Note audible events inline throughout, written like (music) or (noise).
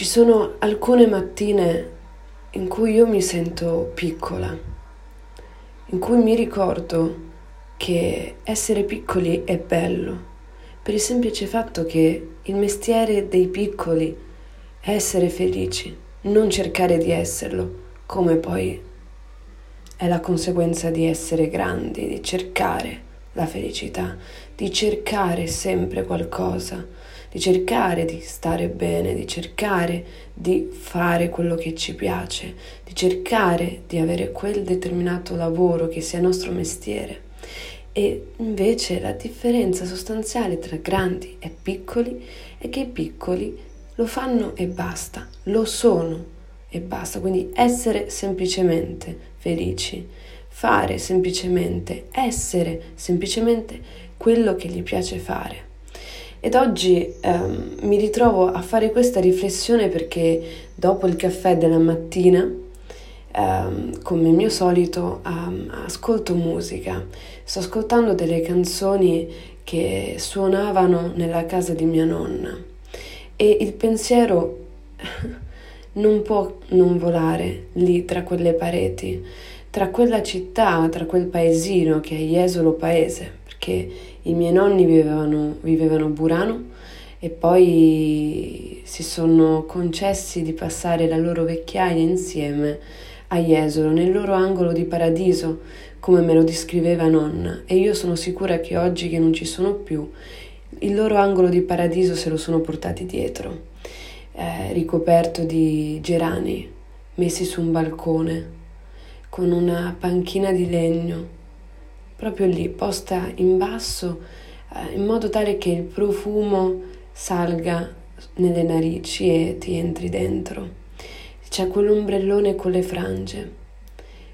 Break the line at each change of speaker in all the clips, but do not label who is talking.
Ci sono alcune mattine in cui io mi sento piccola, in cui mi ricordo che essere piccoli è bello, per il semplice fatto che il mestiere dei piccoli è essere felici, non cercare di esserlo, come poi è la conseguenza di essere grandi, di cercare la felicità, di cercare sempre qualcosa, di cercare di stare bene, di cercare di fare quello che ci piace, di cercare di avere quel determinato lavoro che sia nostro mestiere. E invece la differenza sostanziale tra grandi e piccoli è che i piccoli lo fanno e basta, lo sono e basta, quindi essere semplicemente felici, fare semplicemente, essere semplicemente quello che gli piace fare. Ed oggi ehm, mi ritrovo a fare questa riflessione perché dopo il caffè della mattina, ehm, come mio solito, um, ascolto musica. Sto ascoltando delle canzoni che suonavano nella casa di mia nonna e il pensiero (laughs) non può non volare lì tra quelle pareti, tra quella città, tra quel paesino che è Jesolo Paese, perché i miei nonni vivevano, vivevano a Burano e poi si sono concessi di passare la loro vecchiaia insieme a Jesolo, nel loro angolo di paradiso, come me lo descriveva nonna, e io sono sicura che oggi che non ci sono più, il loro angolo di paradiso se lo sono portati dietro, eh, ricoperto di gerani, messi su un balcone, con una panchina di legno, proprio lì, posta in basso, eh, in modo tale che il profumo salga nelle narici e ti entri dentro. C'è quell'ombrellone con le frange,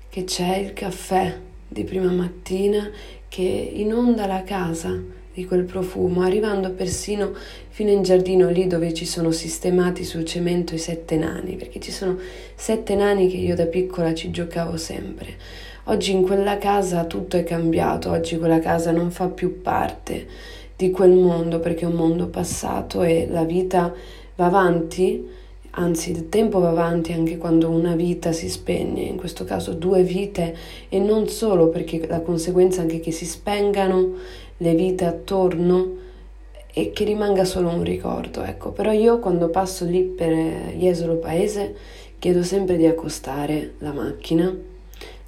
che c'è il caffè di prima mattina che inonda la casa di quel profumo, arrivando persino fino in giardino lì dove ci sono sistemati sul cemento i sette nani, perché ci sono sette nani che io da piccola ci giocavo sempre. Oggi in quella casa tutto è cambiato, oggi quella casa non fa più parte di quel mondo perché è un mondo passato e la vita va avanti, anzi il tempo va avanti anche quando una vita si spegne, in questo caso due vite e non solo perché la conseguenza è anche che si spengano le vite attorno e che rimanga solo un ricordo, ecco. Però io quando passo lì per Jesolo Paese chiedo sempre di accostare la macchina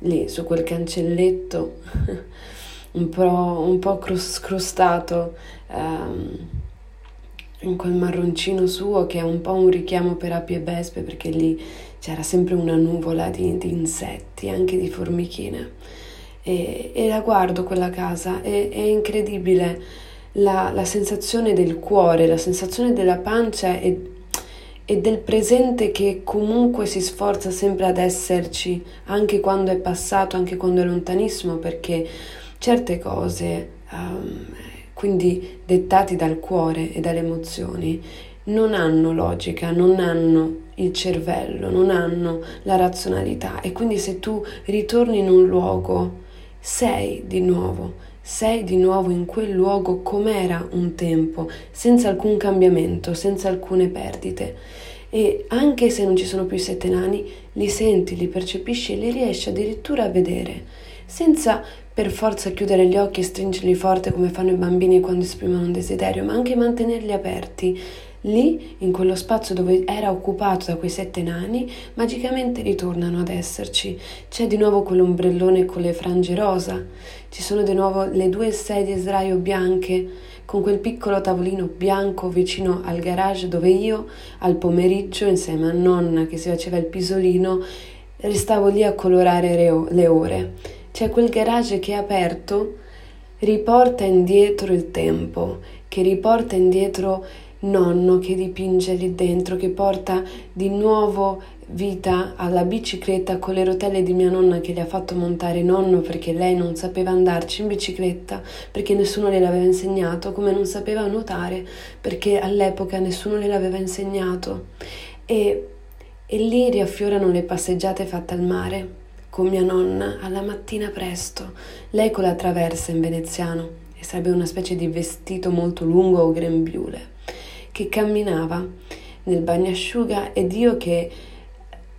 lì su quel cancelletto (laughs) un po', un po scrostato um, in quel marroncino suo che è un po' un richiamo per api e vespe perché lì c'era sempre una nuvola di, di insetti, anche di formichine. E, e, la guardo quella casa, è, è incredibile la, la, sensazione del cuore, la sensazione della pancia e e del presente che comunque si sforza sempre ad esserci, anche quando è passato, anche quando è lontanissimo, perché certe cose, um, quindi dettati dal cuore e dalle emozioni, non hanno logica, non hanno il cervello, non hanno la razionalità. E quindi se tu ritorni in un luogo sei di nuovo, sei di nuovo in quel luogo com'era un tempo, senza alcun cambiamento, senza alcune perdite. E anche se non ci sono più i sette nani, li senti, li percepisci e li riesci addirittura a vedere, senza per forza chiudere gli occhi e stringerli forte come fanno i bambini quando esprimono un desiderio, ma anche mantenerli aperti, Lì, in quello spazio dove era occupato da quei sette nani, magicamente ritornano ad esserci. C'è di nuovo quell'ombrellone con le frange rosa, ci sono di nuovo le due sedie sdraio bianche, con quel piccolo tavolino bianco vicino al garage dove io, al pomeriggio, insieme a nonna che si faceva il pisolino, restavo lì a colorare le ore. C'è quel garage che è aperto, riporta indietro il tempo, che riporta indietro nonno che dipinge lì dentro, che porta di nuovo vita alla bicicletta con le rotelle di mia nonna che le ha fatto montare nonno perché lei non sapeva andarci in bicicletta perché nessuno le l'aveva insegnato, come non sapeva nuotare perché all'epoca nessuno le l'aveva insegnato. E, e lì riaffiorano le passeggiate fatte al mare con mia nonna alla mattina presto, lei con la traversa in veneziano e sarebbe una specie di vestito molto lungo o grembiule che camminava nel bagnasciuga ed io che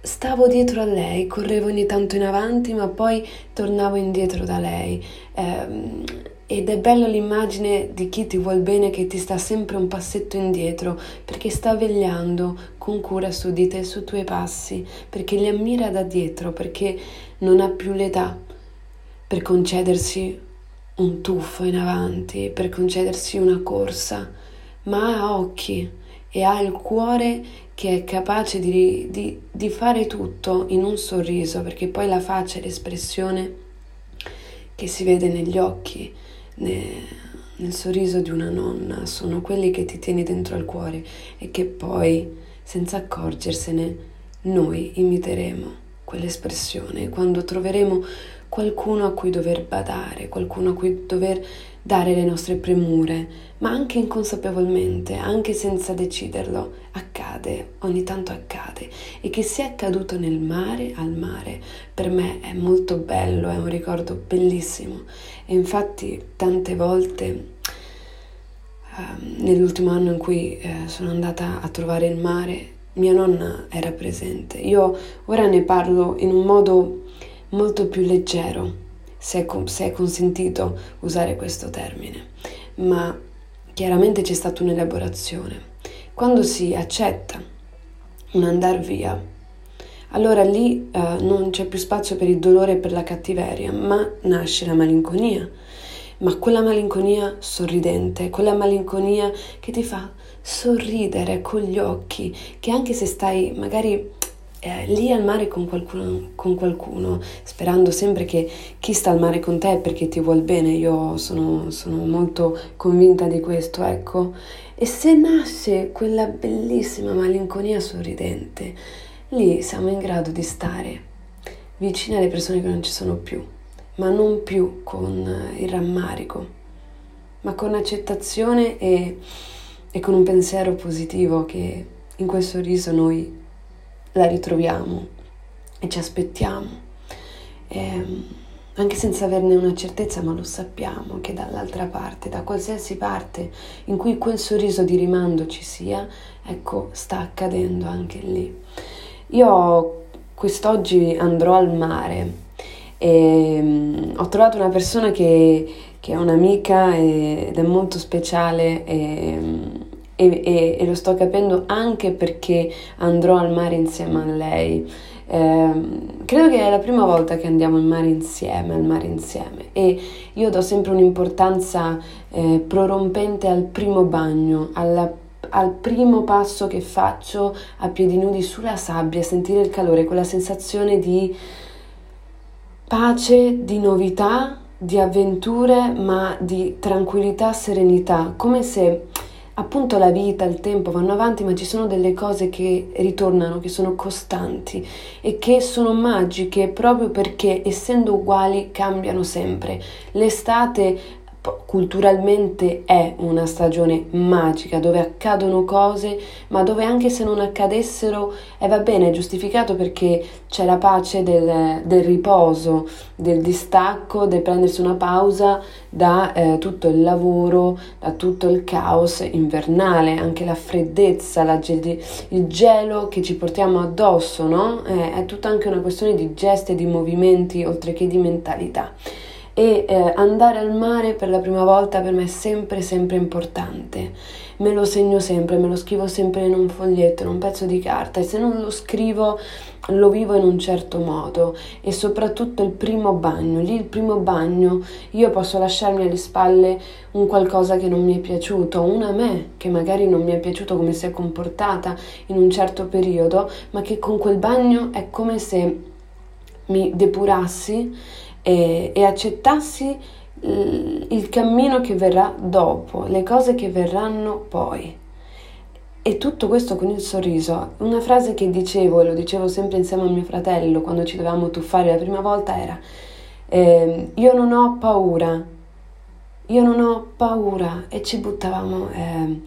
stavo dietro a lei, correvo ogni tanto in avanti ma poi tornavo indietro da lei. Eh, ed è bella l'immagine di chi ti vuol bene che ti sta sempre un passetto indietro perché sta vegliando con cura su di te, sui tuoi passi, perché li ammira da dietro, perché non ha più l'età per concedersi un tuffo in avanti, per concedersi una corsa, ma ha occhi e ha il cuore che è capace di, di, di fare tutto in un sorriso, perché poi la faccia e l'espressione che si vede negli occhi nel sorriso di una nonna sono quelli che ti tieni dentro al cuore e che poi, senza accorgersene, noi imiteremo quell'espressione quando troveremo qualcuno a cui dover badare, qualcuno a cui dover dare le nostre premure, ma anche inconsapevolmente, anche senza deciderlo, accade, ogni tanto accade. E che sia accaduto nel mare, al mare, per me è molto bello, è un ricordo bellissimo. E infatti tante volte Uh, nell'ultimo anno in cui uh, sono andata a trovare il mare, mia nonna era presente. Io ora ne parlo in un modo molto più leggero, se è, se è consentito usare questo termine, ma chiaramente c'è stata un'elaborazione. Quando si accetta un andar via, allora lì eh, non c'è più spazio per il dolore e per la cattiveria, ma nasce la malinconia. Ma quella malinconia sorridente, quella malinconia che ti fa sorridere con gli occhi, che anche se stai magari eh, lì al mare con qualcuno, con qualcuno, sperando sempre che chi sta al mare con te è perché ti vuol bene, io sono, sono molto convinta di questo, ecco. E se nasce quella bellissima malinconia sorridente, lì siamo in grado di stare vicini alle persone che non ci sono più, ma non più con il rammarico, ma con accettazione e, e con un pensiero positivo che in quel sorriso noi la ritroviamo e ci aspettiamo. E, ehm, anche senza averne una certezza, ma lo sappiamo che dall'altra parte, da qualsiasi parte in cui quel sorriso di rimando ci sia, ecco, sta accadendo anche lì. Io quest'oggi andrò al mare e um, ho trovato una persona che, che è un'amica ed è molto speciale e, um, e, e, lo sto capendo anche perché andrò al mare insieme a lei. Eh, credo che è la prima volta che andiamo al mare insieme, al mare insieme e io do sempre un'importanza eh, prorompente al primo bagno, alla, al primo passo che faccio a piedi nudi sulla sabbia, sentire il calore, quella sensazione di pace, di novità, di avventure, ma di tranquillità, serenità, come se appunto la vita, il tempo vanno avanti, ma ci sono delle cose che ritornano, che sono costanti e che sono magiche proprio perché essendo uguali cambiano sempre. L'estate culturalmente è una stagione magica dove accadono cose, ma dove anche se non accadessero, eh, va bene, è giustificato perché c'è la pace del, del riposo, del distacco, del prendersi una pausa da eh, tutto il lavoro, da tutto il caos invernale, anche la freddezza, la gel- il gelo che ci portiamo addosso, no? Eh, è tutta anche una questione di gesti e di movimenti oltre che di mentalità e eh, andare al mare per la prima volta per me è sempre sempre importante. Me lo segno sempre, me lo scrivo sempre in un foglietto, in un pezzo di carta e se non lo scrivo lo vivo in un certo modo e soprattutto il primo bagno, lì il primo bagno io posso lasciarmi alle spalle un qualcosa che non mi è piaciuto, una me che magari non mi è piaciuto come si è comportata in un certo periodo, ma che con quel bagno è come se mi depurassi e, e accettassi il, cammino che verrà dopo, le cose che verranno poi. E tutto questo con il sorriso. Una frase che dicevo, e lo dicevo sempre insieme a mio fratello quando ci dovevamo tuffare la prima volta, era eh, io non ho paura, io non ho paura e ci buttavamo. Eh,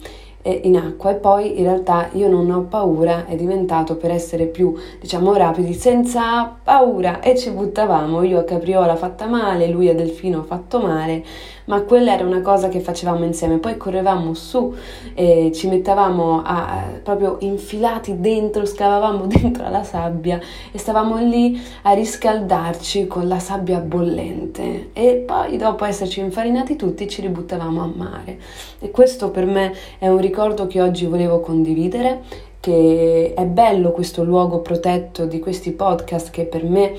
in acqua. E poi in realtà io non ho paura è diventato per essere più diciamo rapidi. Senza paura e ci buttavamo. Io a Capriola fatta male lui a Delfino fatto male ma quella era una cosa che facevamo insieme. Poi correvamo su e ci mettavamo a, a, proprio infilati dentro, scavavamo (laughs) dentro la sabbia e stavamo lì a riscaldarci con la sabbia bollente e poi dopo esserci infarinati tutti ci ributtavamo a mare. E questo per me è un ricordo che oggi volevo condividere che è bello questo luogo protetto di questi podcast che per me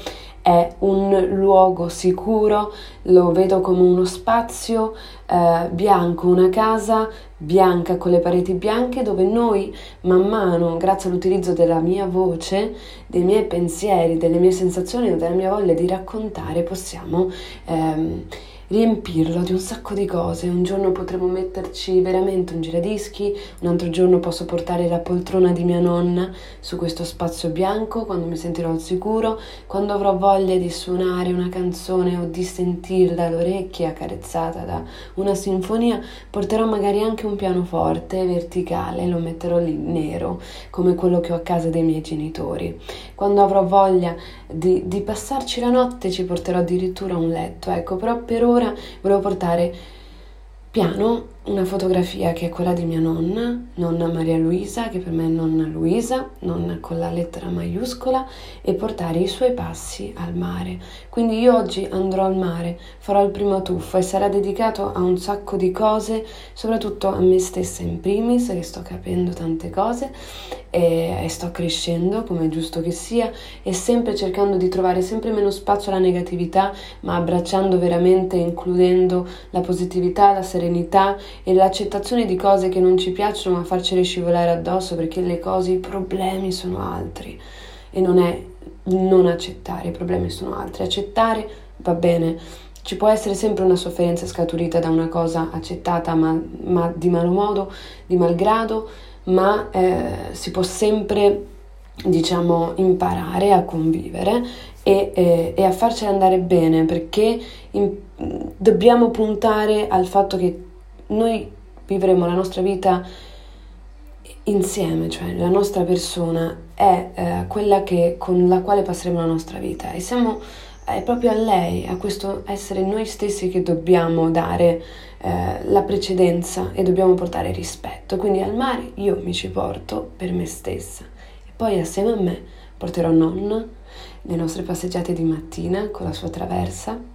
è un luogo sicuro, lo vedo come uno spazio eh, bianco, una casa bianca con le pareti bianche dove noi man mano, grazie all'utilizzo della mia voce, dei miei pensieri, delle mie sensazioni o della mia voglia di raccontare, possiamo... Ehm, riempirlo di un sacco di cose. Un giorno potremo metterci veramente un giradischi, un altro giorno posso portare la poltrona di mia nonna su questo spazio bianco quando mi sentirò al sicuro, quando avrò voglia di suonare una canzone o di sentirla all'orecchia accarezzata da una sinfonia, porterò magari anche un pianoforte verticale, lo metterò lì nero come quello che ho a casa dei miei genitori. Quando avrò voglia di, di passarci la notte ci porterò addirittura un letto, ecco, però per ora volevo portare piano una fotografia che è quella di mia nonna, nonna Maria Luisa, che per me è nonna Luisa, nonna con la lettera maiuscola, e portare i suoi passi al mare. Quindi io oggi andrò al mare, farò il primo tuffo e sarà dedicato a un sacco di cose, soprattutto a me stessa in primis, che sto capendo tante cose e, e sto crescendo, come è giusto che sia, e sempre cercando di trovare sempre meno spazio alla negatività, ma abbracciando veramente, includendo la positività, la serenità e l'accettazione di cose che non ci piacciono ma farcele scivolare addosso perché le cose, i problemi sono altri. E non è non accettare, i problemi sono altri, accettare va bene, ci può essere sempre una sofferenza scaturita da una cosa accettata ma, ma di malo modo, di malgrado, ma eh, si può sempre diciamo imparare a convivere e, e, e a farcela andare bene perché in, dobbiamo puntare al fatto che noi vivremo la nostra vita insieme, cioè la nostra persona è eh, quella che, con la quale passeremo la nostra vita e siamo è proprio a lei, a questo essere noi stessi che dobbiamo dare eh, la precedenza e dobbiamo portare rispetto. Quindi al mare io mi ci porto per me stessa e poi assieme a me porterò nonna le nostre passeggiate di mattina con la sua traversa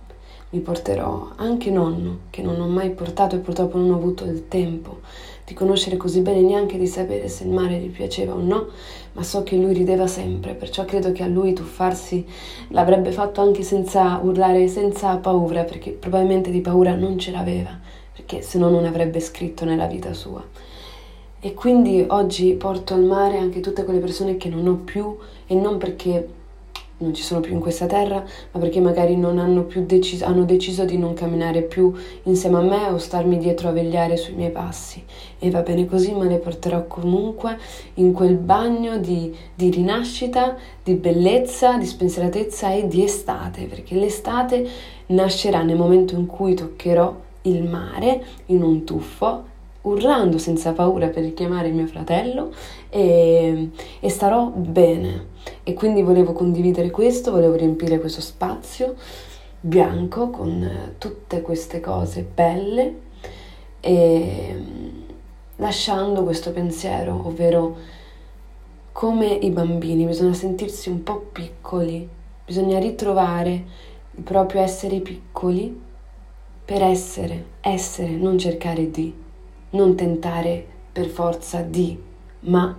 mi porterò anche nonno, che non ho mai portato e purtroppo non ho avuto il tempo di conoscere così bene neanche di sapere se il mare gli piaceva o no, ma so che lui rideva sempre, perciò credo che a lui tuffarsi l'avrebbe fatto anche senza urlare, senza paura, perché probabilmente di paura non ce l'aveva, perché se no non avrebbe scritto nella vita sua. E quindi oggi porto al mare anche tutte quelle persone che non ho più e non perché non ci sono più in questa terra, ma perché magari non hanno più deciso, hanno deciso di non camminare più insieme a me o starmi dietro a vegliare sui miei passi. E va bene così, ma le porterò comunque in quel bagno di, di rinascita, di bellezza, di spensieratezza e di estate, perché l'estate nascerà nel momento in cui toccherò il mare in un tuffo urlando senza paura per richiamare mio fratello e, e, starò bene. E quindi volevo condividere questo, volevo riempire questo spazio bianco con tutte queste cose belle e lasciando questo pensiero, ovvero come i bambini, bisogna sentirsi un po' piccoli, bisogna ritrovare il proprio essere piccoli per essere, essere, non cercare di non tentare per forza di, ma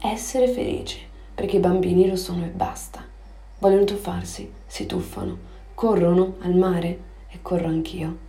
essere felici, perché i bambini lo sono e basta. Vogliono tuffarsi, si tuffano, corrono al mare e corro anch'io.